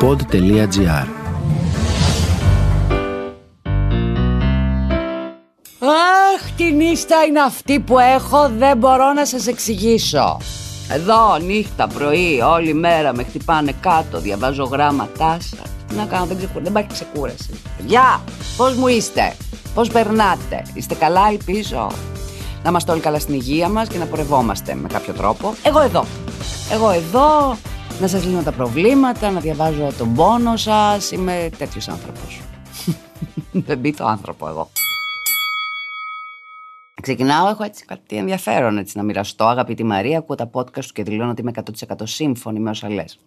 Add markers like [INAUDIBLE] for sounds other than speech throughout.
pod.gr Αχ, τι νύχτα είναι αυτή που έχω, δεν μπορώ να σας εξηγήσω. Εδώ νύχτα, πρωί, όλη μέρα με χτυπάνε κάτω, διαβάζω γράμματά σας. Τι να κάνω, δεν, ξεκου... δεν υπάρχει ξεκούραση. Γεια, πώς μου είστε, πώς περνάτε, είστε καλά ελπίζω; Να είμαστε όλοι καλά στην υγεία μας και να πορευόμαστε με κάποιο τρόπο. Εγώ εδώ, εγώ εδώ, να σας λύνω τα προβλήματα, να διαβάζω τον πόνο σας, είμαι τέτοιος άνθρωπος. [LAUGHS] δεν πείθω άνθρωπο εγώ. Ξεκινάω, έχω έτσι κάτι ενδιαφέρον έτσι, να μοιραστώ. Αγαπητή Μαρία, ακούω τα podcast σου και δηλώνω ότι είμαι 100% σύμφωνη με όσα λες.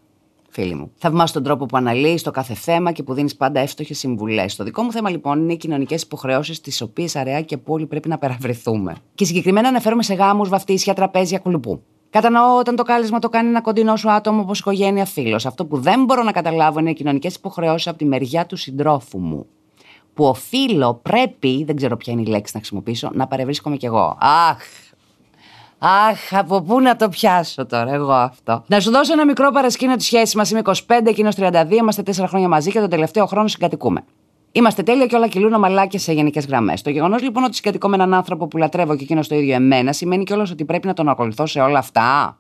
Φίλοι μου. Θαυμάσαι τον τρόπο που αναλύεις το κάθε θέμα και που δίνεις πάντα εύστοχες συμβουλές. Το δικό μου θέμα λοιπόν είναι οι κοινωνικές υποχρεώσεις, τις οποίες αραιά και που όλοι πρέπει να παραβρεθούμε. Και συγκεκριμένα αναφέρομαι σε γάμους, βαφτίσια, τραπέζια, κουλουπού. Κατανοώ όταν το κάλεσμα το κάνει ένα κοντινό σου άτομο όπως οικογένεια, φίλος. Αυτό που δεν μπορώ να καταλάβω είναι οι κοινωνικές υποχρεώσεις από τη μεριά του συντρόφου μου που οφείλω, πρέπει, δεν ξέρω ποια είναι η λέξη να χρησιμοποιήσω, να παρευρίσκομαι κι εγώ. Αχ, Αχ, από πού να το πιάσω τώρα, εγώ αυτό. Να σου δώσω ένα μικρό παρασκήνιο της σχέσης μας. Είμαι 25, εκείνο 32, είμαστε 4 χρόνια μαζί και τον τελευταίο χρόνο συγκατοικούμε. Είμαστε τέλεια και όλα κυλούν ομαλά και σε γενικές γραμμές. Το γεγονός λοιπόν ότι συγκατοικώ με έναν άνθρωπο που λατρεύω και εκείνο το ίδιο εμένα σημαίνει κιόλας ότι πρέπει να τον ακολουθώ σε όλα αυτά.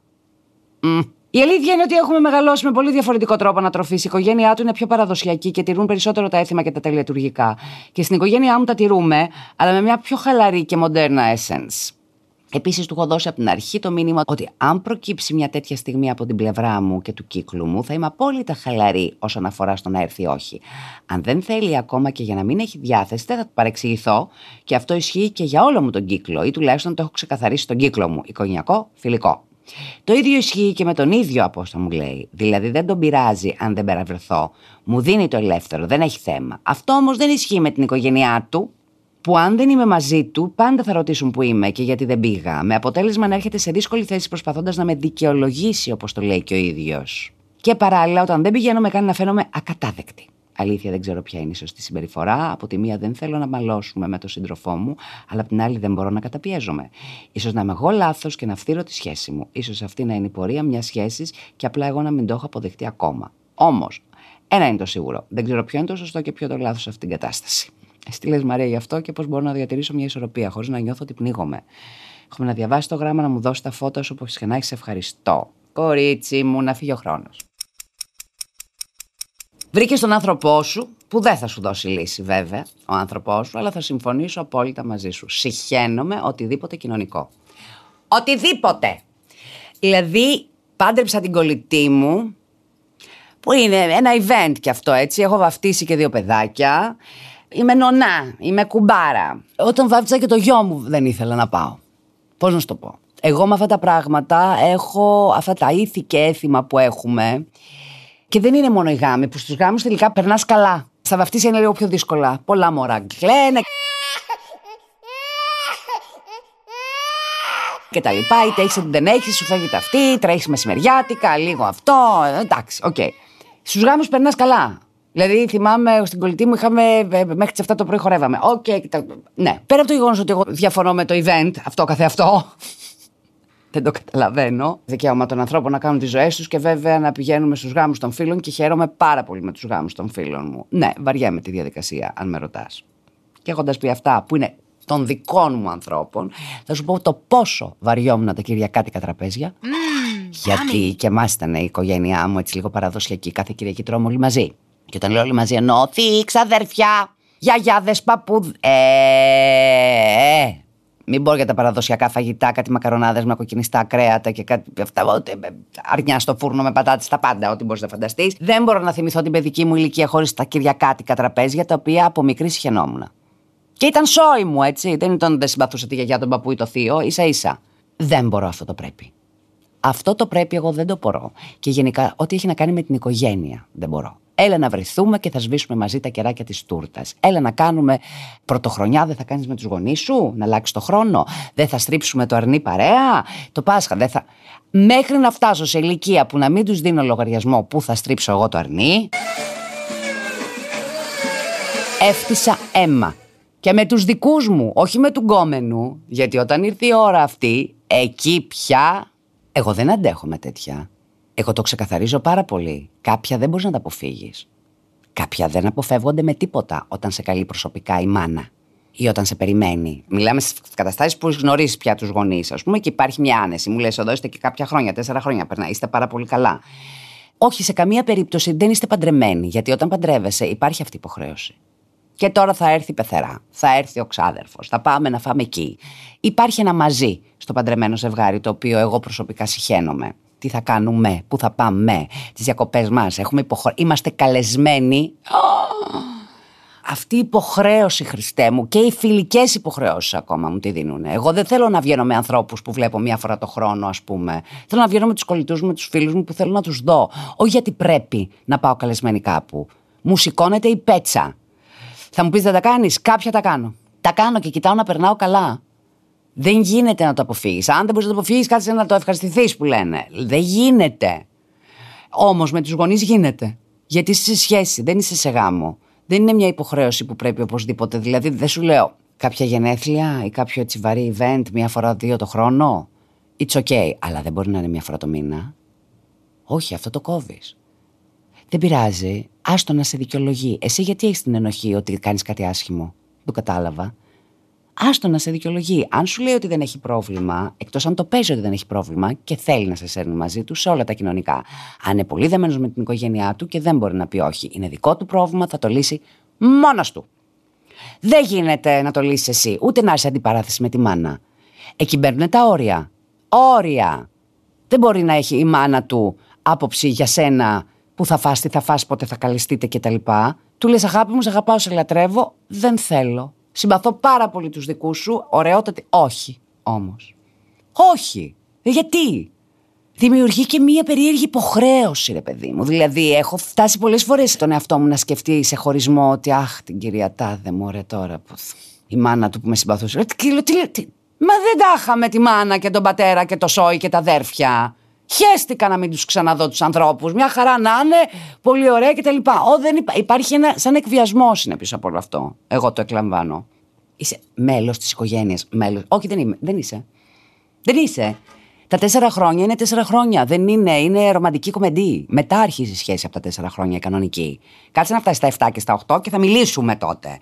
Η αλήθεια είναι ότι έχουμε μεγαλώσει με πολύ διαφορετικό τρόπο ανατροφή. Η οικογένειά του είναι πιο παραδοσιακή και τηρούν περισσότερο τα έθιμα και τα τελειατουργικά. Και στην οικογένειά μου τα τηρούμε, αλλά με μια πιο χαλαρή και μοντέρνα essence. Επίσης, του έχω δώσει από την αρχή το μήνυμα ότι αν προκύψει μια τέτοια στιγμή από την πλευρά μου και του κύκλου μου, θα είμαι απόλυτα χαλαρή όσον αφορά στο να έρθει όχι. Αν δεν θέλει ακόμα και για να μην έχει διάθεση, δεν θα του παρεξηγηθώ και αυτό ισχύει και για όλο μου τον κύκλο, ή τουλάχιστον το έχω ξεκαθαρίσει στον κύκλο μου, οικογενειακό, φιλικό. Το ίδιο ισχύει και με τον ίδιο από όσο μου λέει. Δηλαδή δεν τον πειράζει αν δεν παραβρεθώ. Μου δίνει το ελεύθερο, δεν έχει θέμα. Αυτό όμως δεν ισχύει με την οικογένειά του, που αν δεν είμαι μαζί του, πάντα θα ρωτήσουν που είμαι και γιατί δεν πήγα. Με αποτέλεσμα να έρχεται σε δύσκολη θέση προσπαθώντας να με δικαιολογήσει, όπως το λέει και ο ίδιος. Και παράλληλα, όταν δεν πηγαίνω, με κάνει να φαίνομαι ακατάδεκτη. Αλήθεια, δεν ξέρω ποια είναι η σωστή συμπεριφορά. Από τη μία δεν θέλω να μαλώσουμε με τον σύντροφό μου, αλλά από την άλλη δεν μπορώ να καταπιέζομαι. σω να είμαι εγώ λάθος και να φτύρω τη σχέση μου. σω αυτή να είναι η πορεία μιας σχέσης και απλά εγώ να μην το έχω αποδεχτεί ακόμα. Όμως, ένα είναι το σίγουρο. Δεν ξέρω ποιο είναι το σωστό και ποιο το λάθος σε αυτήν την κατάσταση. Εσύ λες, Μαρία, γι' αυτό και πώς μπορώ να διατηρήσω μια ισορροπία χωρίς να νιώθω ότι πνίγομαι. Έχουμε να διαβάσει το γράμμα, να μου δώσει τα φώτα σου, όπως και να έχεις ευχαριστώ. Κορίτσι μου, να φύγει ο χρόνος. Βρήκες τον άνθρωπό σου, που δεν θα σου δώσει λύση βέβαια, ο άνθρωπός σου, αλλά θα συμφωνήσω απόλυτα μαζί σου. Συχαίνομαι οτιδήποτε κοινωνικό. Οτιδήποτε! Δηλαδή, πάντρεψα την κολλητή μου, που είναι ένα event κι αυτό έτσι. Έχω βαφτίσει και δύο παιδάκια. Είμαι νονά, είμαι κουμπάρα. Όταν βάφτισα και το γιο μου δεν ήθελα να πάω. Πώς να σου το πω. Εγώ με αυτά τα πράγματα έχω αυτά τα ήθη και έθιμα που έχουμε και δεν είναι μόνο οι γάμοι, που στους γάμους τελικά περνάς καλά. Στα βαφτίσια είναι λίγο πιο δύσκολα. Πολλά μωρά κλαίνε. και τα λοιπά, είτε έχεις είτε δεν έχεις, σου φεύγει αυτή, τρέχεις μεσημεριάτικα, λίγο αυτό. Εντάξει, ok. Okay. Στους γάμους περνάς καλά. Δηλαδή, θυμάμαι στην κολλητή μου είχαμε ε, μέχρι τις 7 το πρωί χορεύαμε. Ok, okay, ναι. Πέρα από το γεγονός ότι εγώ διαφωνώ με το event, αυτό καθεαυτό, [LAUGHS] δεν το καταλαβαίνω. Δικαίωμα των ανθρώπων να κάνουν τις ζωές τους και βέβαια να πηγαίνουμε στους γάμους των φίλων και χαίρομαι πάρα πολύ με τους γάμους των φίλων μου. Ναι, βαριέμαι τη διαδικασία, αν με ρωτάς. Και έχοντας πει αυτά που είναι των δικών μου ανθρώπων, θα σου πω το πόσο βαριόμουν τα κυριακάτικα τραπέζια. Mm, γιατί και εμάς ήταν η οικογένειά μου έτσι λίγο παραδοσιακή. Κάθε Κυριακή τρώμε όλοι μαζί. Και όταν λέω όλοι μαζί εννοώ θείξ, ξαδέρφια, γιαγιάδες, παππούδ. Ε, ε, μην πω για τα παραδοσιακά φαγητά, κάτι μακαρονάδες με κοκκινιστά κρέατα και κάτι. Αυτά, αρνιά στο φούρνο με πατάτες, τα πάντα, ό,τι μπορείς να φανταστείς. Δεν μπορώ να θυμηθώ την παιδική μου ηλικία χωρίς τα κυριακάτικα τραπέζια, τα οποία από μικρή συχαινόμουν. Και ήταν σόι μου, έτσι. Δεν ήταν δεν συμπαθούσα τη γιαγιά, τον παππού ή το θείο, ίσα ίσα. Δεν μπορώ αυτό το πρέπει. Αυτό το πρέπει εγώ δεν το μπορώ. Και γενικά, ό,τι έχει να κάνει με την οικογένεια, δεν μπορώ. Έλα να βρεθούμε και θα σβήσουμε μαζί τα κεράκια της τούρτας. Έλα να κάνουμε πρωτοχρονιά, δεν θα κάνεις με τους γονείς σου, να αλλάξεις το χρόνο. Δεν θα στρίψουμε το αρνί παρέα, το Πάσχα. Δεν θα... Μέχρι να φτάσω σε ηλικία που να μην τους δίνω λογαριασμό που θα στρίψω εγώ το αρνί. Έφτισα αίμα. Και με τους δικούς μου, όχι με του γκόμενου, γιατί όταν ήρθε η ώρα αυτή, εκεί πια εγώ δεν αντέχω με τέτοια. Εγώ το ξεκαθαρίζω πάρα πολύ. Κάποια δεν μπορείς να τα αποφύγεις. Κάποια δεν αποφεύγονται με τίποτα όταν σε καλεί προσωπικά η μάνα ή όταν σε περιμένει. Μιλάμε στις καταστάσεις που γνωρίζει πια τους γονείς, ας πούμε, και υπάρχει μια άνεση. Μου λες: Εδώ είστε και κάποια χρόνια, τέσσερα χρόνια περνά, είστε πάρα πολύ καλά. Όχι, σε καμία περίπτωση δεν είστε παντρεμένοι, γιατί όταν παντρεύεσαι υπάρχει αυτή η υποχρέωση. Και τώρα θα έρθει η πεθερά, θα έρθει ο ξάδερφος, θα πάμε να φάμε εκεί. Υπάρχει ένα μαζί στο παντρεμένο ζευγάρι, το οποίο εγώ προσωπικά συχαίνομαι. Τι θα κάνουμε, πού θα πάμε, τις διακοπές μας. Έχουμε υποχωρήσει. Είμαστε καλεσμένοι. Αυτή η υποχρέωση, Χριστέ μου, και οι φιλικές υποχρεώσεις ακόμα μου τη δίνουν. Εγώ δεν θέλω να βγαίνω με ανθρώπους που βλέπω μία φορά το χρόνο, ας πούμε. Θέλω να βγαίνω με τους κολλητούς μου, με τους φίλους μου που θέλω να τους δω. Όχι γιατί πρέπει να πάω καλεσμένη κάπου. Μου σηκώνεται η πέτσα. Θα μου πεις δεν τα κάνεις. Κάποια τα κάνω. Τα κάνω και κοιτάω να περνάω καλά. Δεν γίνεται να το αποφύγεις. Αν δεν μπορείς να το αποφύγεις, κάτσε να το ευχαριστηθείς που λένε. Δεν γίνεται. Όμως με τους γονείς γίνεται. Γιατί είσαι σε σχέση, δεν είσαι σε γάμο. Δεν είναι μια υποχρέωση που πρέπει οπωσδήποτε. Δηλαδή, δεν σου λέω κάποια γενέθλια ή κάποιο έτσι βαρύ event μία φορά δύο το χρόνο. It's okay. Αλλά δεν μπορεί να είναι μία φορά το μήνα. Όχι, αυτό το κόβεις. Δεν πειράζει. Άστο να σε δικαιολογεί. Εσύ γιατί έχεις την ενοχή ότι κάνεις κάτι άσχημο. Το κατάλαβα. Άστο να σε δικαιολογεί. Αν σου λέει ότι δεν έχει πρόβλημα, εκτός αν το παίζει ότι δεν έχει πρόβλημα και θέλει να σε σέρνει μαζί του σε όλα τα κοινωνικά. Αν είναι πολύ δεμένος με την οικογένειά του και δεν μπορεί να πει όχι, είναι δικό του πρόβλημα, θα το λύσει μόνος του. Δεν γίνεται να το λύσεις εσύ, ούτε να είσαι αντιπαράθεση με τη μάνα. Εκεί μπαίνουν τα όρια. Όρια. Δεν μπορεί να έχει η μάνα του άποψη για σένα που θα φας, τι θα φας, πότε θα καλυστείτε κτλ. Του λες αγάπη μου, σε αγαπάω, σε λατρεύω, δεν θέλω. Συμπαθώ πάρα πολύ τους δικούς σου, ωραιότατη. Όχι, όμως. Όχι. Ε, γιατί; Δημιουργεί και μία περίεργη υποχρέωση, ρε παιδί μου. Δηλαδή, έχω φτάσει πολλές φορές τον εαυτό μου να σκεφτεί σε χωρισμό ότι Αχ, την κυρία Τάδε μου, ωραία τώρα. Η μάνα του που με συμπαθούσε. Ε, τι, τι, τι, Μα δεν τα είχαμε τη μάνα και τον πατέρα και το σόι και τα αδέρφια. Χαίστηκα να μην τους ξαναδώ τους ανθρώπους. Μια χαρά να είναι, πολύ ωραία κτλ. Ω, δεν υπά... Υπάρχει ένα σαν εκβιασμό είναι πίσω από όλο αυτό. Εγώ το εκλαμβάνω. Είσαι μέλος της οικογένειας. Μέλος... Όχι, δεν είμαι. Δεν είσαι. Δεν είσαι. Τα τέσσερα χρόνια είναι τέσσερα χρόνια. Δεν είναι. Είναι ρομαντική κομμεντή. Μετά αρχίζει η σχέση από τα τέσσερα χρόνια η κανονική. Κάτσε να φτάσει στα 7 και στα 8 και θα μιλήσουμε τότε.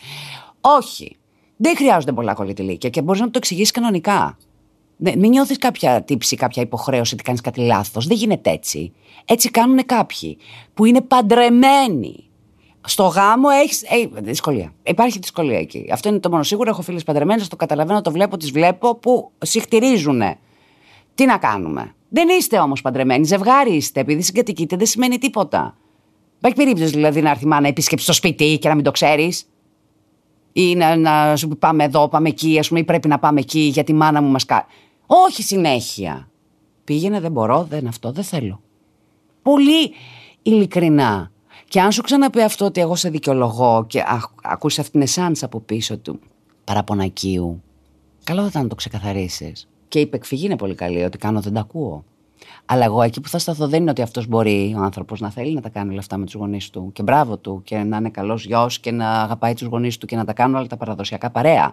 Όχι. Δεν χρειάζονται πολλά κολλητηλίκια και μπορείς να το εξηγήσεις κανονικά. Ναι, μην νιώθεις κάποια τύψη, κάποια υποχρέωση ότι κάνεις κάτι λάθος. Δεν γίνεται έτσι. Έτσι κάνουν κάποιοι που είναι παντρεμένοι. Στο γάμο έχεις. Ε, δυσκολία. Υπάρχει δυσκολία εκεί. Αυτό είναι το μόνο σίγουρο. Έχω φίλες παντρεμένες, το καταλαβαίνω, το βλέπω, τις βλέπω που συχτηρίζουν. Τι να κάνουμε. Δεν είστε όμως παντρεμένοι. Ζευγάρι είστε. Επειδή συγκατοικείτε δεν σημαίνει τίποτα. Υπάρχει περίπτωση δηλαδή να έρθει η μάνα επίσκεψη στο σπίτι και να μην το ξέρεις. Ή να, να σου πει πάμε εδώ, πάμε εκεί, ας πούμε, ή πρέπει να πάμε εκεί γιατί η μάνα μου μας κάνει. Όχι συνέχεια. Πήγαινε, δεν μπορώ, δεν αυτό, δεν θέλω. Πολύ ειλικρινά. Και αν σου ξαναπεί αυτό ότι εγώ σε δικαιολογώ και ακούσει αυτήν την εσάνς από πίσω του παραπονακίου, καλό θα ήταν να το ξεκαθαρίσεις. Και η υπεκφυγή είναι πολύ καλή, ότι κάνω δεν τα ακούω. Αλλά εγώ εκεί που θα σταθώ δεν είναι ότι αυτός μπορεί ο άνθρωπος να θέλει να τα κάνει όλα αυτά με τους γονείς του. Και μπράβο του, και να είναι καλός γιος και να αγαπάει τους γονείς του και να τα κάνουν όλα τα παραδοσιακά παρέα.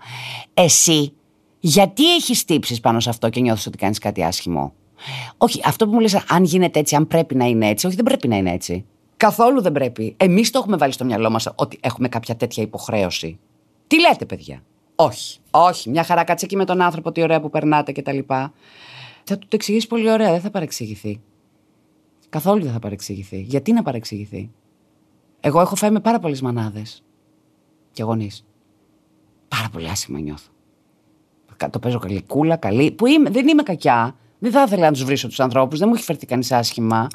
Εσύ γιατί έχεις τύψεις πάνω σε αυτό και νιώθεις ότι κάνεις κάτι άσχημο; Όχι, αυτό που μου λες, αν γίνεται έτσι, αν πρέπει να είναι έτσι, όχι, δεν πρέπει να είναι έτσι. Καθόλου δεν πρέπει. Εμείς το έχουμε βάλει στο μυαλό μας ότι έχουμε κάποια τέτοια υποχρέωση. Τι λέτε, παιδιά; Όχι. Όχι. Μια χαρά κάτσε εκεί με τον άνθρωπο, τι ωραία που περνάτε κτλ. Θα του το εξηγήσει πολύ ωραία, δεν θα παρεξηγηθεί. Καθόλου δεν θα παρεξηγηθεί. Γιατί να παρεξηγηθεί; Εγώ έχω φάει με πάρα πολλές μανάδες και γονείς. Πάρα πολύ άσχημα νιώθω το παίζω καλή κούλα, καλή. Που είμαι, δεν είμαι κακιά. Δεν θα ήθελα να τους βρίσω τους ανθρώπους, δεν μου έχει φερθεί κανείς άσχημα.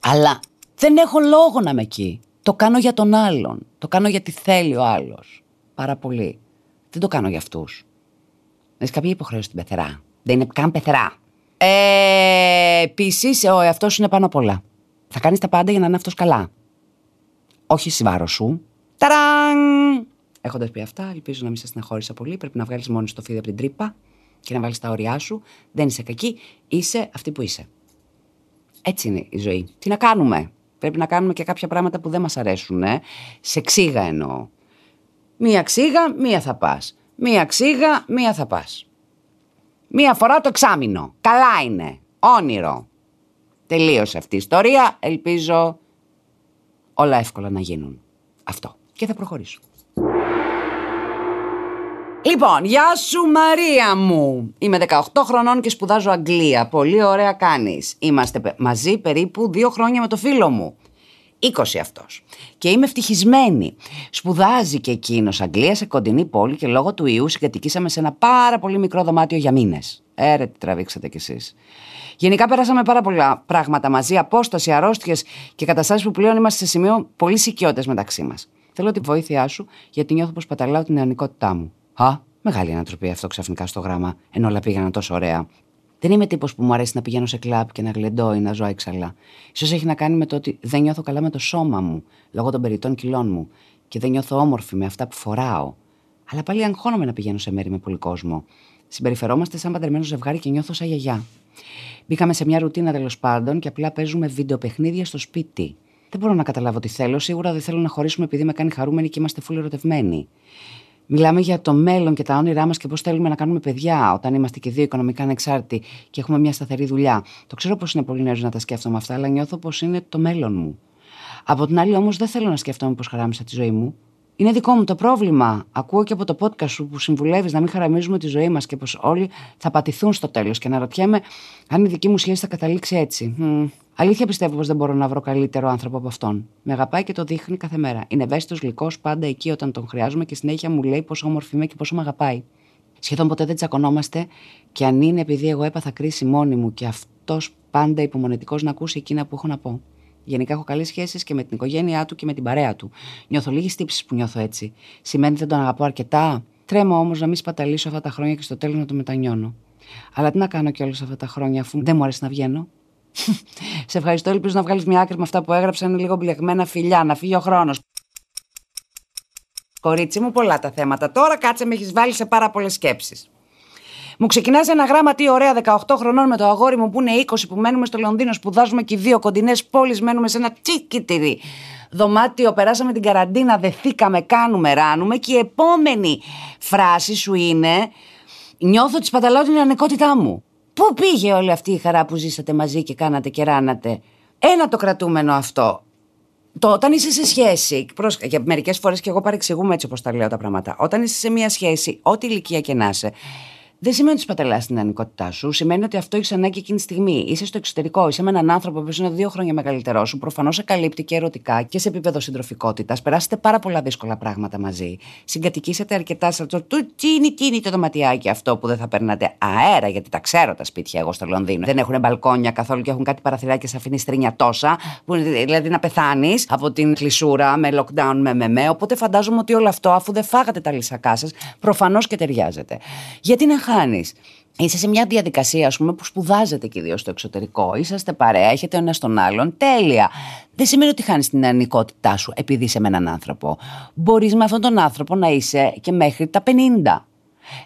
Αλλά δεν έχω λόγο να είμαι εκεί. Το κάνω για τον άλλον. Το κάνω γιατί θέλει ο άλλος. Πάρα πολύ. Δεν το κάνω για αυτούς. Έχεις κάποια υποχρέωση στην πεθερά. Δεν είναι καν πεθερά. Ε, Επίσης, ο εαυτός σου είναι πάνω απ' όλα. Θα κάνεις τα πάντα για να είναι αυτός καλά. Όχι στη βάρος σου. Ταραν! Έχοντας πει αυτά, ελπίζω να μην σε στεναχώρησα πολύ. Πρέπει να βγάλεις μόνος το φίδι από την τρύπα και να βάλεις τα όρια σου. Δεν είσαι κακή, είσαι αυτή που είσαι. Έτσι είναι η ζωή. Τι να κάνουμε; Πρέπει να κάνουμε και κάποια πράγματα που δεν μας αρέσουν. Ε. Σε ξύγα εννοώ. Μία ξύγα, μία θα πας. Μία ξύγα, μία θα πας. Μία φορά το εξάμεινο. Καλά είναι. Όνειρο. Τελείωσε αυτή η ιστορία. Ελπίζω όλα εύκολα να γίνουν. Αυτό. Και θα προχωρήσω. Λοιπόν, γεια σου Μαρία μου. Είμαι 18 χρονών και σπουδάζω Αγγλία. Πολύ ωραία κάνεις. Είμαστε μαζί περίπου δύο χρόνια με το φίλο μου. 20 αυτός. Και είμαι ευτυχισμένη. Σπουδάζει και εκείνος Αγγλία σε κοντινή πόλη και λόγω του ιού συγκατοικήσαμε σε ένα πάρα πολύ μικρό δωμάτιο για μήνες. Έρε τι τραβήξατε κι εσείς. Γενικά περάσαμε πάρα πολλά πράγματα μαζί, απόσταση, αρρώστιες και καταστάσεις που πλέον είμαστε σε σημείο πολύ οικειότητε μεταξύ μας. Θέλω τη βοήθειά σου γιατί νιώθω πως παταλάω την νεανικότητά μου. Α, μεγάλη ανατροπή αυτό ξαφνικά στο γράμμα, ενώ όλα πήγαιναν τόσο ωραία. Δεν είμαι τύπος που μου αρέσει να πηγαίνω σε κλαμπ και να γλεντώ ή να ζω έξαλα. σω έχει να κάνει με το ότι δεν νιώθω καλά με το σώμα μου, λόγω των περιττών κιλών μου, και δεν νιώθω όμορφη με αυτά που φοράω. Αλλά πάλι αγχώνομαι να πηγαίνω σε μέρη με πολύ κόσμο. Συμπεριφερόμαστε σαν παντρεμένο ζευγάρι και νιώθω σαν γιαγιά. Μπήκαμε σε μια ρουτίνα τέλος πάντων και απλά παίζουμε βιντεοπαιχνίδια στο σπίτι. Δεν μπορώ να καταλάβω τι θέλω. Σίγουρα δεν θέλω να χωρίσουμε επειδή με κάνει χαρούμενοι και είμαστε φούλοι ερωτευμένοι. Μιλάμε για το μέλλον και τα όνειρά μας και πώς θέλουμε να κάνουμε παιδιά όταν είμαστε και δύο οικονομικά ανεξάρτητοι και έχουμε μια σταθερή δουλειά. Το ξέρω πως είναι πολύ νέος να τα σκέφτομαι αυτά, αλλά νιώθω πως είναι το μέλλον μου. Από την άλλη, όμως, δεν θέλω να σκέφτομαι πώ χαράμισα τη ζωή μου. Είναι δικό μου το πρόβλημα. Ακούω και από το podcast σου που συμβουλεύεις να μην χαραμίζουμε τη ζωή μας και πως όλοι θα πατηθούν στο τέλος. Και να ρωτιέμαι αν η δική μου σχέση θα καταλήξει έτσι. Μ, αλήθεια πιστεύω πως δεν μπορώ να βρω καλύτερο άνθρωπο από αυτόν. Με αγαπάει και το δείχνει κάθε μέρα. Είναι ευαίσθητος, γλυκός, πάντα εκεί όταν τον χρειάζομαι και συνέχεια μου λέει πόσο όμορφη είμαι και πόσο με αγαπάει. Σχεδόν ποτέ δεν τσακωνόμαστε και αν είναι επειδή εγώ έπαθα κρίση μόνη μου και αυτός πάντα υπομονετικός να ακούσει εκείνα που έχω να πω. Γενικά έχω καλές σχέσεις και με την οικογένειά του και με την παρέα του. Νιώθω λίγες τύψεις που νιώθω έτσι. Σημαίνει δεν τον αγαπώ αρκετά. Τρέμω όμως να μην σπαταλήσω αυτά τα χρόνια και στο τέλος να το μετανιώνω. Αλλά τι να κάνω κι όλα αυτά τα χρόνια αφού δεν μου αρέσει να βγαίνω; [LAUGHS] Σε ευχαριστώ, ελπίζω να βγάλεις μια άκρη με αυτά που έγραψα. Είναι λίγο μπλεγμένα φιλιά, να φύγει ο χρόνος. Κορίτσι μου, πολλά τα θέματα. Τώρα κάτσε με έχεις βάλει σε πάρα πολλές σκέψεις. Μου ξεκινάς ένα γράμμα τι ωραία 18 χρονών με το αγόρι μου που είναι 20 που μένουμε στο Λονδίνο, σπουδάζουμε και οι δύο κοντινές πόλεις, μένουμε σε ένα τσίκιτηρι δωμάτιο, περάσαμε την καραντίνα, δεθήκαμε, κάνουμε, ράνουμε και η επόμενη φράση σου είναι νιώθω ότι σπαταλάω την ανεκότητά μου. Πού πήγε όλη αυτή η χαρά που ζήσατε μαζί και κάνατε και ράνατε; Ένα το κρατούμενο αυτό. Το όταν είσαι σε σχέση, για μερικές φορές και εγώ παρεξηγούμε έτσι όπως τα λέω τα πράγματα. Όταν είσαι σε μια σχέση, ό,τι ηλικία και να είσαι, δεν σημαίνει ότι σπαταλά την ανικότητά σου. Σημαίνει ότι αυτό έχεις ανάγκη εκείνη τη στιγμή. Είσαι στο εξωτερικό, είσαι με έναν άνθρωπο που είναι δύο χρόνια μεγαλύτερό σου. Προφανώς σε καλύπτει και ερωτικά και σε επίπεδο συντροφικότητας. Περάσετε πάρα πολλά δύσκολα πράγματα μαζί. Συγκατοικήσετε αρκετά σε αυτό. Του τσίνι, τίνι το δωματιάκι αυτό που δεν θα περνάτε αέρα, γιατί τα ξέρω τα σπίτια εγώ στο Λονδίνο. Δεν έχουν μπαλκόνια καθόλου και έχουν κάτι παραθυράκια σε αφήνει στρίνια τόσα. Που δηλαδή να πεθάνεις από την κλεισούρα με lockdown με μεμέ. Οπότε φαντάζομαι ότι όλο αυτό, αφού δεν φάγατε τα λυσακά σας, προφανώς και ταιριάζεται. Γιατί να χάνεις. Είσαι σε μια διαδικασία, ας πούμε, που σπουδάζετε και οι δύο στο εξωτερικό. Είσαστε παρέα, έχετε ο ένας τον άλλον. Τέλεια. Δεν σημαίνει ότι χάνεις την ανικότητά σου επειδή είσαι με έναν άνθρωπο. Μπορείς με αυτόν τον άνθρωπο να είσαι και μέχρι τα 50.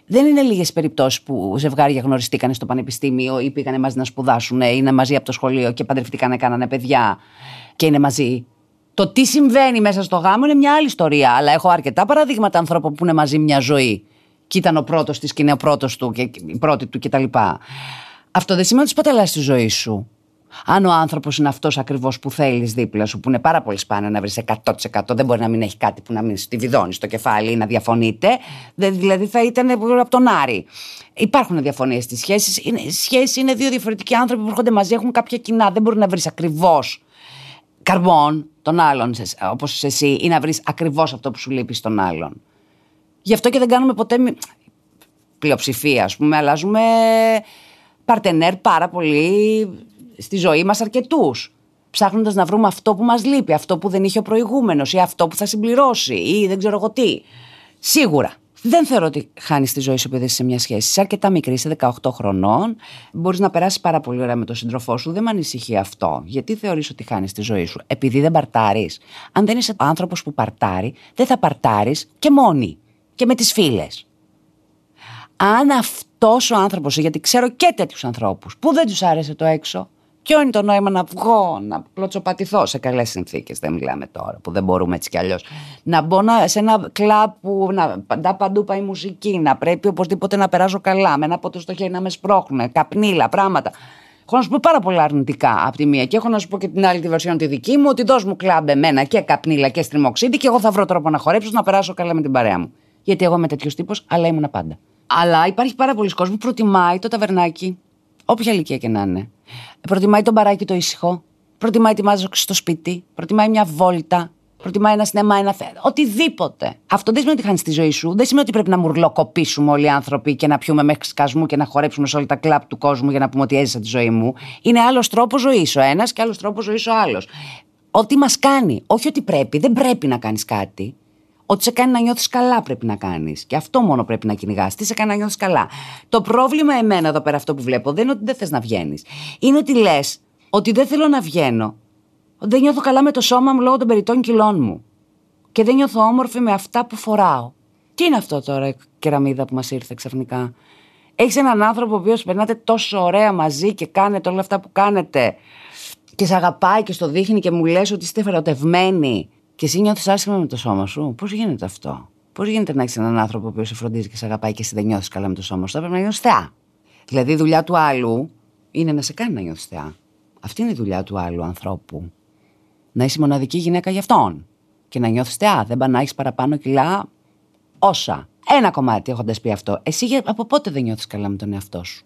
Δεν είναι λίγες περιπτώσεις που ζευγάρια γνωριστήκανε στο πανεπιστήμιο ή πήγανε μαζί να σπουδάσουν, ή είναι μαζί από το σχολείο και παντρευτήκανε, κάνανε παιδιά και είναι μαζί. Το τι συμβαίνει μέσα στο γάμο είναι μια άλλη ιστορία. Αλλά έχω αρκετά παραδείγματα ανθρώπων που είναι μαζί μια ζωή και ήταν ο πρώτος της και είναι ο πρώτος του και η πρώτη του κτλ. Αυτό δεν σημαίνει ότι σπαταλά τη ζωή σου. Αν ο άνθρωπος είναι αυτός ακριβώς που θέλεις δίπλα σου, που είναι πάρα πολύ σπάνιο να βρεις 100%, δεν μπορεί να μην έχει κάτι που να μην στη βιδώνεις στο κεφάλι ή να διαφωνείτε. Δηλαδή θα ήταν από τον Άρη. Υπάρχουν διαφωνίες στις σχέσεις. Σχέσεις είναι δύο διαφορετικοί άνθρωποι που έρχονται μαζί, έχουν κάποια κοινά. Δεν μπορεί να βρεις ακριβώς καρμπών τον άλλον, όπως εσύ, ή να βρεις ακριβώς αυτό που σου λείπει στον άλλον. Γι' αυτό και δεν κάνουμε ποτέ πλειοψηφία, ας πούμε, αλλάζουμε παρτενέρ πάρα πολύ στη ζωή μας αρκετούς. Ψάχνοντας να βρούμε αυτό που μας λείπει, αυτό που δεν είχε ο προηγούμενος ή αυτό που θα συμπληρώσει ή δεν ξέρω εγώ τι. Σίγουρα. Δεν θεωρώ ότι χάνεις τη ζωή σου επειδή είσαι σε μια σχέση. Είσαι αρκετά μικρή, είσαι 18 χρονών. Μπορείς να περάσεις πάρα πολύ ωραία με τον σύντροφό σου. Δεν με ανησυχεί αυτό. Γιατί θεωρείς ότι χάνεις τη ζωή σου, επειδή δεν παρτάρεις. Αν δεν είσαι άνθρωπος που παρτάρει, δεν θα παρτάρεις και μόνη και με τις φίλες. Αν αυτός ο άνθρωπος, γιατί ξέρω και τέτοιους ανθρώπους που δεν τους άρεσε το έξω, Ποιο είναι το νόημα να βγω, να πλωτσοπατηθώ σε καλές συνθήκες, δεν μιλάμε τώρα που δεν μπορούμε έτσι κι αλλιώς. Να μπω σε ένα κλαμπ που να, παντά παντού πάει μουσική, να πρέπει οπωσδήποτε να περάσω καλά, με ένα ποτό στο χέρι να με σπρώχνουν, καπνίλα, πράγματα. Έχω να σου πω πάρα πολλά αρνητικά από τη μία και έχω να σου πω και την άλλη τη βερσιόν τη δική μου ότι δώσ' μου κλαμπ εμένα και καπνίλα και στριμοξίδι και εγώ θα βρω τρόπο να χορέψω να περάσω καλά με την παρέα μου. Γιατί εγώ είμαι τέτοιος τύπος, αλλά ήμουν πάντα. Αλλά υπάρχει πάρα πολλοί κόσμο που προτιμάει το ταβερνάκι, όποια ηλικία και να είναι. Προτιμάει τον μπαράκι το ήσυχο, προτιμάει τη μάζοξη στο σπίτι, προτιμάει μια βόλτα, προτιμάει ένα σινεμά, ένα θέατρο. Οτιδήποτε. Αυτό δεν σημαίνει ότι χάνεις τη ζωή σου. Δεν σημαίνει ότι πρέπει να μουρλοκοπήσουμε όλοι οι άνθρωποι και να πιούμε μέχρι σκασμού και να χορέψουμε σε όλα τα κλαπ του κόσμου για να πούμε ότι έζησα τη ζωή μου. Είναι άλλος τρόπος ζωής ο ένας και άλλος τρόπος ζωής ο άλλος. Ό,τι μας κάνει. Όχι ότι πρέπει. Δεν πρέπει να κάνεις κάτι. Ότι σε κάνει να νιώθεις καλά πρέπει να κάνεις. Και αυτό μόνο πρέπει να κυνηγάς. Τι σε κάνει να νιώθεις καλά. Το πρόβλημα εμένα εδώ πέρα αυτό που βλέπω δεν είναι ότι δεν θες να βγαίνεις. Είναι ότι λες ότι δεν θέλω να βγαίνω. Δεν νιώθω καλά με το σώμα μου λόγω των περιττών κιλών μου. Και δεν νιώθω όμορφη με αυτά που φοράω. Τι είναι αυτό τώρα η κεραμίδα που μας ήρθε ξαφνικά; Έχεις έναν άνθρωπο ο οποίος περνάτε τόσο ωραία μαζί και κάνετε όλα αυτά που κάνετε. Και σε αγαπάει και στο δείχνει και μου λες ότι είστε φερωτευμένοι και εσύ νιώθεις άσχημα με το σώμα σου; Πώς γίνεται αυτό; Πώς γίνεται να έχεις έναν άνθρωπο που σε φροντίζει και σε αγαπάει και εσύ δεν νιώθεις καλά με το σώμα σου; Θα πρέπει να νιώθεις θεά. Δηλαδή η δουλειά του άλλου είναι να σε κάνει να νιώθεις θεά. Αυτή είναι η δουλειά του άλλου ανθρώπου. Να είσαι μοναδική γυναίκα για αυτόν. Και να νιώθεις θεά. Δεν πά να έχει παραπάνω κιλά όσα. Ένα κομμάτι έχοντας πει αυτό. Εσύ από πότε δεν νιώθεις καλά με τον εαυτό σου;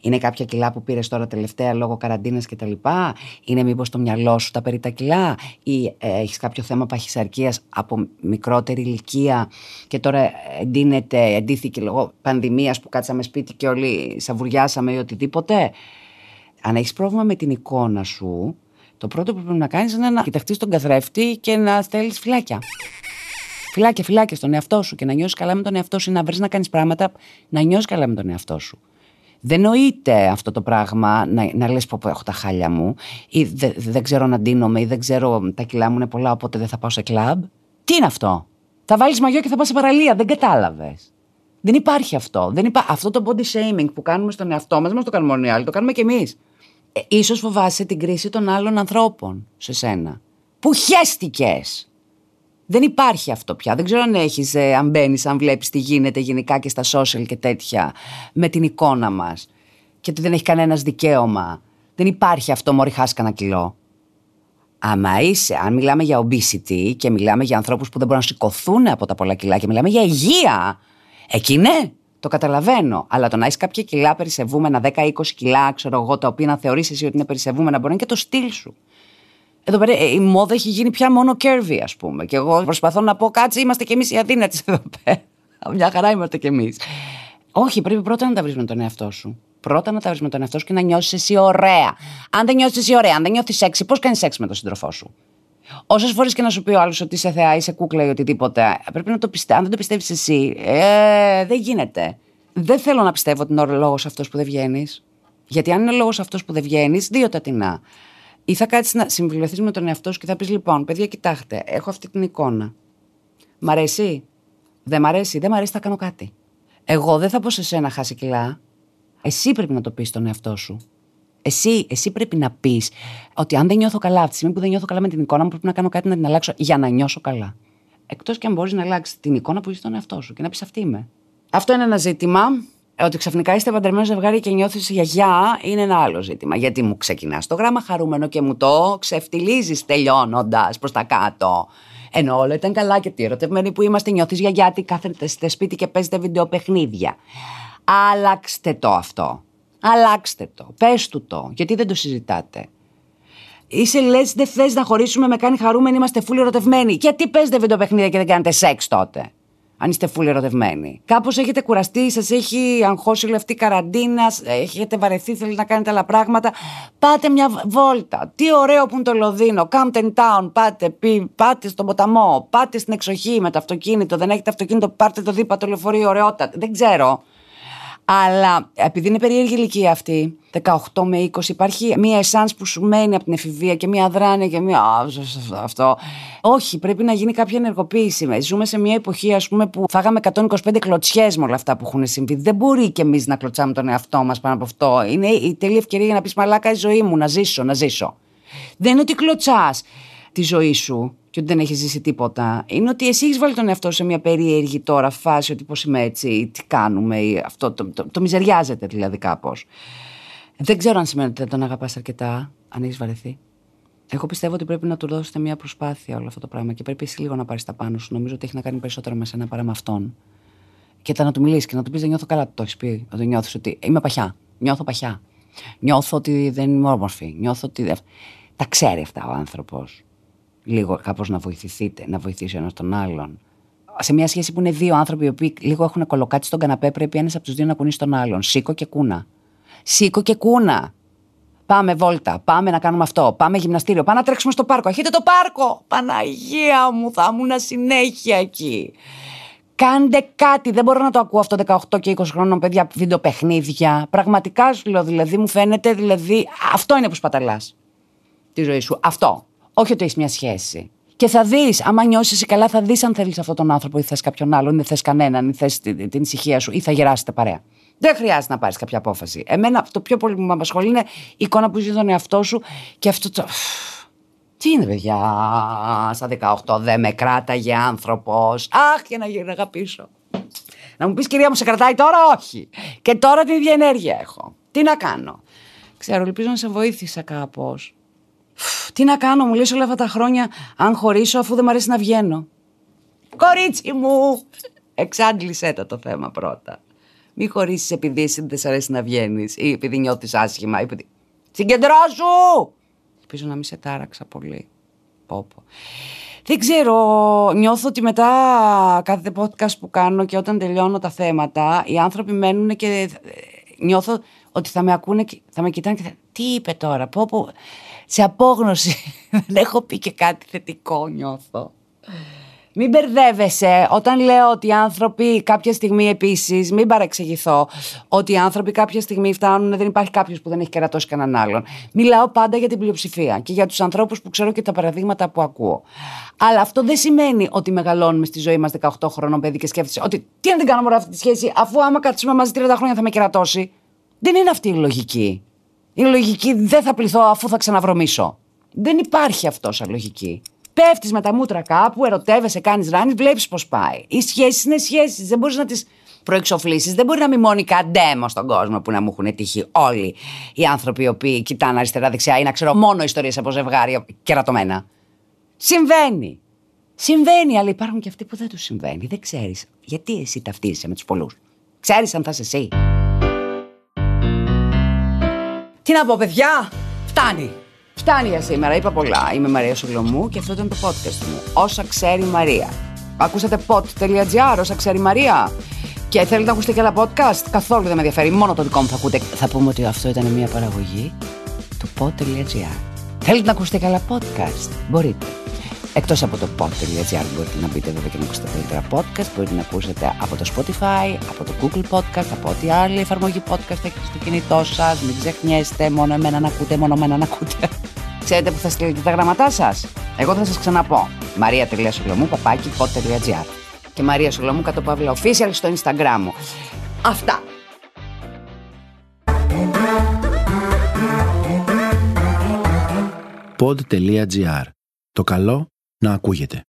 Είναι κάποια κιλά που πήρες τώρα τελευταία λόγω καραντίνας κτλ. Είναι μήπως το μυαλό σου τα περί τα κιλά, ή ε, έχεις κάποιο θέμα παχυσαρκίας από μικρότερη ηλικία και τώρα εντείνεται, εντύθηκε λόγω πανδημίας που κάτσαμε σπίτι και όλοι σαβουριάσαμε ή οτιδήποτε; Αν έχεις πρόβλημα με την εικόνα σου, το πρώτο που πρέπει να κάνεις είναι να κοιταχτείς τον καθρέφτη και να στέλνεις φυλάκια. Φυλάκια, φυλάκια στον εαυτό σου και να νιώσεις καλά με τον εαυτό σου ή να βρεις να κάνεις πράγματα να νιώσεις καλά με τον εαυτό σου. Δεν νοείται αυτό το πράγμα να, να λες πω, πω έχω τα χάλια μου ή δεν ξέρω να ντύνομαι ή δεν ξέρω τα κιλά μου είναι πολλά οπότε δεν θα πάω σε κλαμπ. Τι είναι αυτό; Θα βάλεις μαγιό και θα πας σε παραλία. Δεν κατάλαβες. Δεν υπάρχει αυτό. Δεν υπά... Αυτό το body shaming που κάνουμε στον εαυτό μας, μας το κάνουμε όλοι οι άλλοι, το κάνουμε και εμείς. Ε, ίσως φοβάσαι την κρίση των άλλων ανθρώπων σε σένα. Που χέστηκες. Δεν υπάρχει αυτό πια. Δεν ξέρω αν έχεις, ε, αν μπαίνεις, αν βλέπεις τι γίνεται γενικά και στα social και τέτοια με την εικόνα μας. Και ότι δεν έχει κανένας δικαίωμα. Δεν υπάρχει αυτό, Μωρή, χάσει κανένα κιλό. Άμα είσαι, αν μιλάμε για obesity και μιλάμε για ανθρώπους που δεν μπορούν να σηκωθούν από τα πολλά κιλά και μιλάμε για υγεία. Εκεί ναι, το καταλαβαίνω. Αλλά το να έχεις κάποια κιλά περισσευούμενα, 10-20 κιλά, ξέρω εγώ, τα οποία να θεωρήσει εσύ ότι είναι περισσευούμενα, μπορεί να είναι και το στυλ σου. Εδώ πέρα ε, η μόδα έχει γίνει πια μόνο curvy, ας πούμε. Και εγώ προσπαθώ να πω, κάτσε, είμαστε κι εμείς οι αδύνατοι εδώ πέρα. Μια χαρά είμαστε κι εμείς. Όχι, πρέπει πρώτα να τα βρεις με τον εαυτό σου. Πρώτα να τα βρεις με τον εαυτό σου και να νιώσεις εσύ ωραία. Αν δεν νιώσεις εσύ ωραία, αν δεν νιώθεις σεξι, πώς κάνεις σεξ με τον σύντροφό σου; Όσες φορές και να σου πει ο άλλος ότι είσαι θεά, είσαι κούκλα ή οτιδήποτε, πρέπει να το πιστεύει. Αν δεν το πιστεύεις εσύ, ε, δεν γίνεται. Δεν θέλω να πιστεύω ότι είναι ο λόγος αυτός που δεν βγαίνεις. Γιατί αν είναι ο λόγος αυτός που δεν βγαίνεις, δύο τα τεινά. Ή θα κάτσεις να συμβουλευτείς με τον εαυτό σου και θα πεις: Λοιπόν, παιδιά, κοιτάξτε, έχω αυτή την εικόνα. Μ' αρέσει; Δεν μ' αρέσει; Δεν μ' αρέσει, θα κάνω κάτι. Εγώ δεν θα πω σε σένα χάσει κιλά. Εσύ πρέπει να το πεις στον εαυτό σου. Εσύ, εσύ πρέπει να πεις ότι αν δεν νιώθω καλά, αυτή τη στιγμή που δεν νιώθω καλά με την εικόνα μου, πρέπει να κάνω κάτι να την αλλάξω για να νιώσω καλά. Εκτός και αν μπορείς να αλλάξεις την εικόνα που είσαι στον εαυτό σου και να πεις αυτή είμαι. Αυτό είναι ένα ζήτημα. Ότι ξαφνικά είστε παντρεμένο ζευγάρι και νιώθεις γιαγιά είναι ένα άλλο ζήτημα. Γιατί μου ξεκινάς το γράμμα χαρούμενο και μου το ξεφτιλίζει τελειώνοντας προς τα κάτω. Ενώ όλα ήταν καλά και τι ερωτευμένοι που είμαστε, νιώθεις γιαγιά, τι κάθετε στο σπίτι και παίζετε βιντεοπαιχνίδια. Άλλαξτε το αυτό. Αλλάξτε το. Πες του το. Γιατί δεν το συζητάτε. Είσαι λες, δεν θες να χωρίσουμε, με κάνει χαρούμενοι, είμαστε φούλοι ερωτευμένοι. Γιατί παίζετε βιντεοπαιχνίδια και δεν κάνετε σεξ τότε; Αν είστε φούλοι ερωτευμένοι. Κάπως έχετε κουραστεί, σας έχει αγχώσει όλη αυτή η καραντίνα, έχετε βαρεθεί, θέλετε να κάνετε άλλα πράγματα. Πάτε μια βόλτα. Τι ωραίο που είναι το Λοδίνο. Campton Town, πάτε, πι, πάτε στον ποταμό, πάτε στην εξοχή με το αυτοκίνητο. Δεν έχετε αυτοκίνητο, πάρτε το δίπατο λεωφορείο, ωραιότατα. Δεν ξέρω. Αλλά επειδή είναι περίεργη ηλικία αυτή, 18 με 20, υπάρχει μία εσάνς που σου μένει από την εφηβεία και μία δράνεια και μία. Αυτό. Όχι, πρέπει να γίνει κάποια ενεργοποίηση. Ζούμε σε μία εποχή, ας πούμε, που φάγαμε 125 κλωτσιές με όλα αυτά που έχουν συμβεί. Δεν μπορεί και εμείς να κλωτσάμε τον εαυτό μας πάνω από αυτό. Είναι η τέλεια ευκαιρία για να πεις Μαλάκα η ζωή μου, να ζήσω, να ζήσω. Δεν είναι ότι κλωτσάς τη ζωή σου και ότι δεν έχεις ζήσει τίποτα. Είναι ότι εσύ έχεις βάλει τον εαυτό σε μια περίεργη τώρα φάση ότι πώς είμαι έτσι, τι κάνουμε, αυτό, το, το, το, μιζεριάζεται δηλαδή κάπως. Δεν ξέρω αν σημαίνει ότι δεν τον αγαπάς αρκετά, αν έχεις βαρεθεί. Εγώ πιστεύω ότι πρέπει να του δώσετε μια προσπάθεια όλο αυτό το πράγμα και πρέπει εσύ λίγο να πάρεις τα πάνω σου. Νομίζω ότι έχει να κάνει περισσότερο με σένα παρά με αυτόν. Και να του μιλήσεις και να του πεις: Δεν νιώθω καλά, το έχεις πει. Ότι νιώθεις ότι είμαι παχιά. Νιώθω παχιά. Νιώθω ότι δεν είμαι όμορφη. Νιώθω ότι. Τα ξέρει αυτά ο άνθρωπος. Λίγο κάπως να βοηθηθείτε, να βοηθήσει ο ένας τον άλλον. Σε μια σχέση που είναι δύο άνθρωποι οι οποίοι λίγο έχουν κολοκάτι στον καναπέ, πρέπει ένας από τους δύο να κουνήσει τον άλλον. Σήκω και κούνα. Σήκω και κούνα. Πάμε βόλτα, πάμε να κάνουμε αυτό, πάμε γυμναστήριο, πάμε να τρέξουμε στο πάρκο. Έχετε το πάρκο! Παναγία μου, θα ήμουν συνέχεια εκεί. Κάντε κάτι. Δεν μπορώ να το ακούω αυτό 18 και 20 χρόνων παιδιά βιντεοπαιχνίδια. Πραγματικά σου λέω, δηλαδή μου φαίνεται, δηλαδή αυτό είναι που σπαταλάς τη ζωή σου. Αυτό. Όχι ότι έχεις μια σχέση. Και θα δεις, άμα νιώσεις εσύ καλά, θα δεις αν θέλεις αυτόν τον άνθρωπο ή θες κάποιον άλλον, ή δεν θες κανέναν, ή θες την, την ησυχία σου, ή θα γεράσετε παρέα. Δεν χρειάζεται να πάρεις κάποια απόφαση. Εμένα το πιο πολύ που με απασχολεί είναι η εικόνα που ζει τον εαυτό σου και αυτό το. Τι είναι, παιδιά, στα 18 δεν με κράταγε άνθρωπος. Αχ, για να γίνω αγαπήσω. Να μου πεις, κυρία μου, σε κρατάει τώρα, όχι. Και τώρα την ίδια ενέργεια έχω. Τι να κάνω. Ξέρω, ελπίζω να σε βοήθησα κάπως. Τι να κάνω, μου λες όλα αυτά τα χρόνια, αν χωρίσω αφού δεν μου αρέσει να βγαίνω. Κορίτσι μου! Εξάντλησέ το το θέμα πρώτα. Μη χωρίσεις επειδή εσύ δεν σε αρέσει να βγαίνεις ή επειδή νιώθεις άσχημα. Επειδή... Συγκεντρώσου! Ελπίζω να μην σε τάραξα πολύ. Πόπο. Δεν ξέρω, νιώθω ότι μετά κάθε podcast που κάνω και όταν τελειώνω τα θέματα, οι άνθρωποι μένουν και νιώθω ότι θα με ακούνε και θα με κοιτάνε και θα... Τι είπε τώρα, πω, πω. Σε απόγνωση [LAUGHS] δεν έχω πει και κάτι θετικό νιώθω. Μην μπερδεύεσαι. Όταν λέω ότι οι άνθρωποι κάποια στιγμή επίσης, μην παρεξηγηθώ, ότι οι άνθρωποι κάποια στιγμή φτάνουν, δεν υπάρχει κάποιος που δεν έχει κερατώσει κανέναν άλλον. Μιλάω πάντα για την πλειοψηφία και για τους ανθρώπους που ξέρω και τα παραδείγματα που ακούω. Αλλά αυτό δεν σημαίνει ότι μεγαλώνουμε στη ζωή μας 18 χρόνων παιδί και σκέφτεσαι ότι τι αν δεν κάνω μόνο αυτή τη σχέση, αφού άμα κάτσουμε μαζί 30 χρόνια θα με κερατώσει. Δεν είναι αυτή η λογική. Η λογική δεν θα πληθώ αφού θα ξαναβρωμίσω. Δεν υπάρχει αυτό σαν λογική. Πέφτεις με τα μούτρα κάπου, ερωτεύεσαι, κάνεις ράνι, βλέπεις πώς πάει. Οι σχέσεις είναι σχέσεις. Δεν μπορείς να τις προεξοφλήσεις. Δεν μπορεί να μην μόνοι καντέμο στον κόσμο που να μου έχουν τύχει όλοι οι άνθρωποι οι οποίοι κοιτάνε αριστερά-δεξιά ή να ξέρω μόνο ιστορίες από ζευγάρια κερατωμένα. Συμβαίνει. Συμβαίνει, αλλά υπάρχουν και αυτοί που δεν τους συμβαίνει. Δεν ξέρεις. Γιατί εσύ ταυτίζεσαι με τους πολλούς. Ξέρεις αν θα είσαι εσύ. Τι να πω, παιδιά, φτάνει. Φτάνει για σήμερα, είπα πολλά. Είμαι η Μαρία Σολομού και αυτό ήταν το podcast μου. Όσα ξέρει η Μαρία. Ακούσατε pod.gr, όσα ξέρει η Μαρία. Και θέλετε να ακούσετε και άλλα podcast; Καθόλου δεν με ενδιαφέρει. Μόνο το δικό μου θα ακούτε. Θα πούμε ότι αυτό ήταν μια παραγωγή του pod.gr. Θέλετε να ακούσετε και άλλα podcast; Μπορείτε. Εκτός από το pod.gr μπορείτε να μπείτε βέβαια και να ακούσετε καλύτερα podcast. Μπορείτε να ακούσετε από το Spotify, από το Google Podcast, από ό,τι άλλη εφαρμογή podcast έχετε στο κινητό σας. Μην ξεχνιέστε μόνο εμένα να ακούτε, μόνο εμένα να ακούτε. [LAUGHS] Ξέρετε που θα στείλετε τα γραμματά σας; Εγώ θα σας ξαναπώ. Μαρία.σολομού, παπάκι, pod.gr. Και Μαρία Σολομού κατ' Παύλα Official στο Instagram μου. Αυτά. Pod.gr. Το καλό να ακούγεται.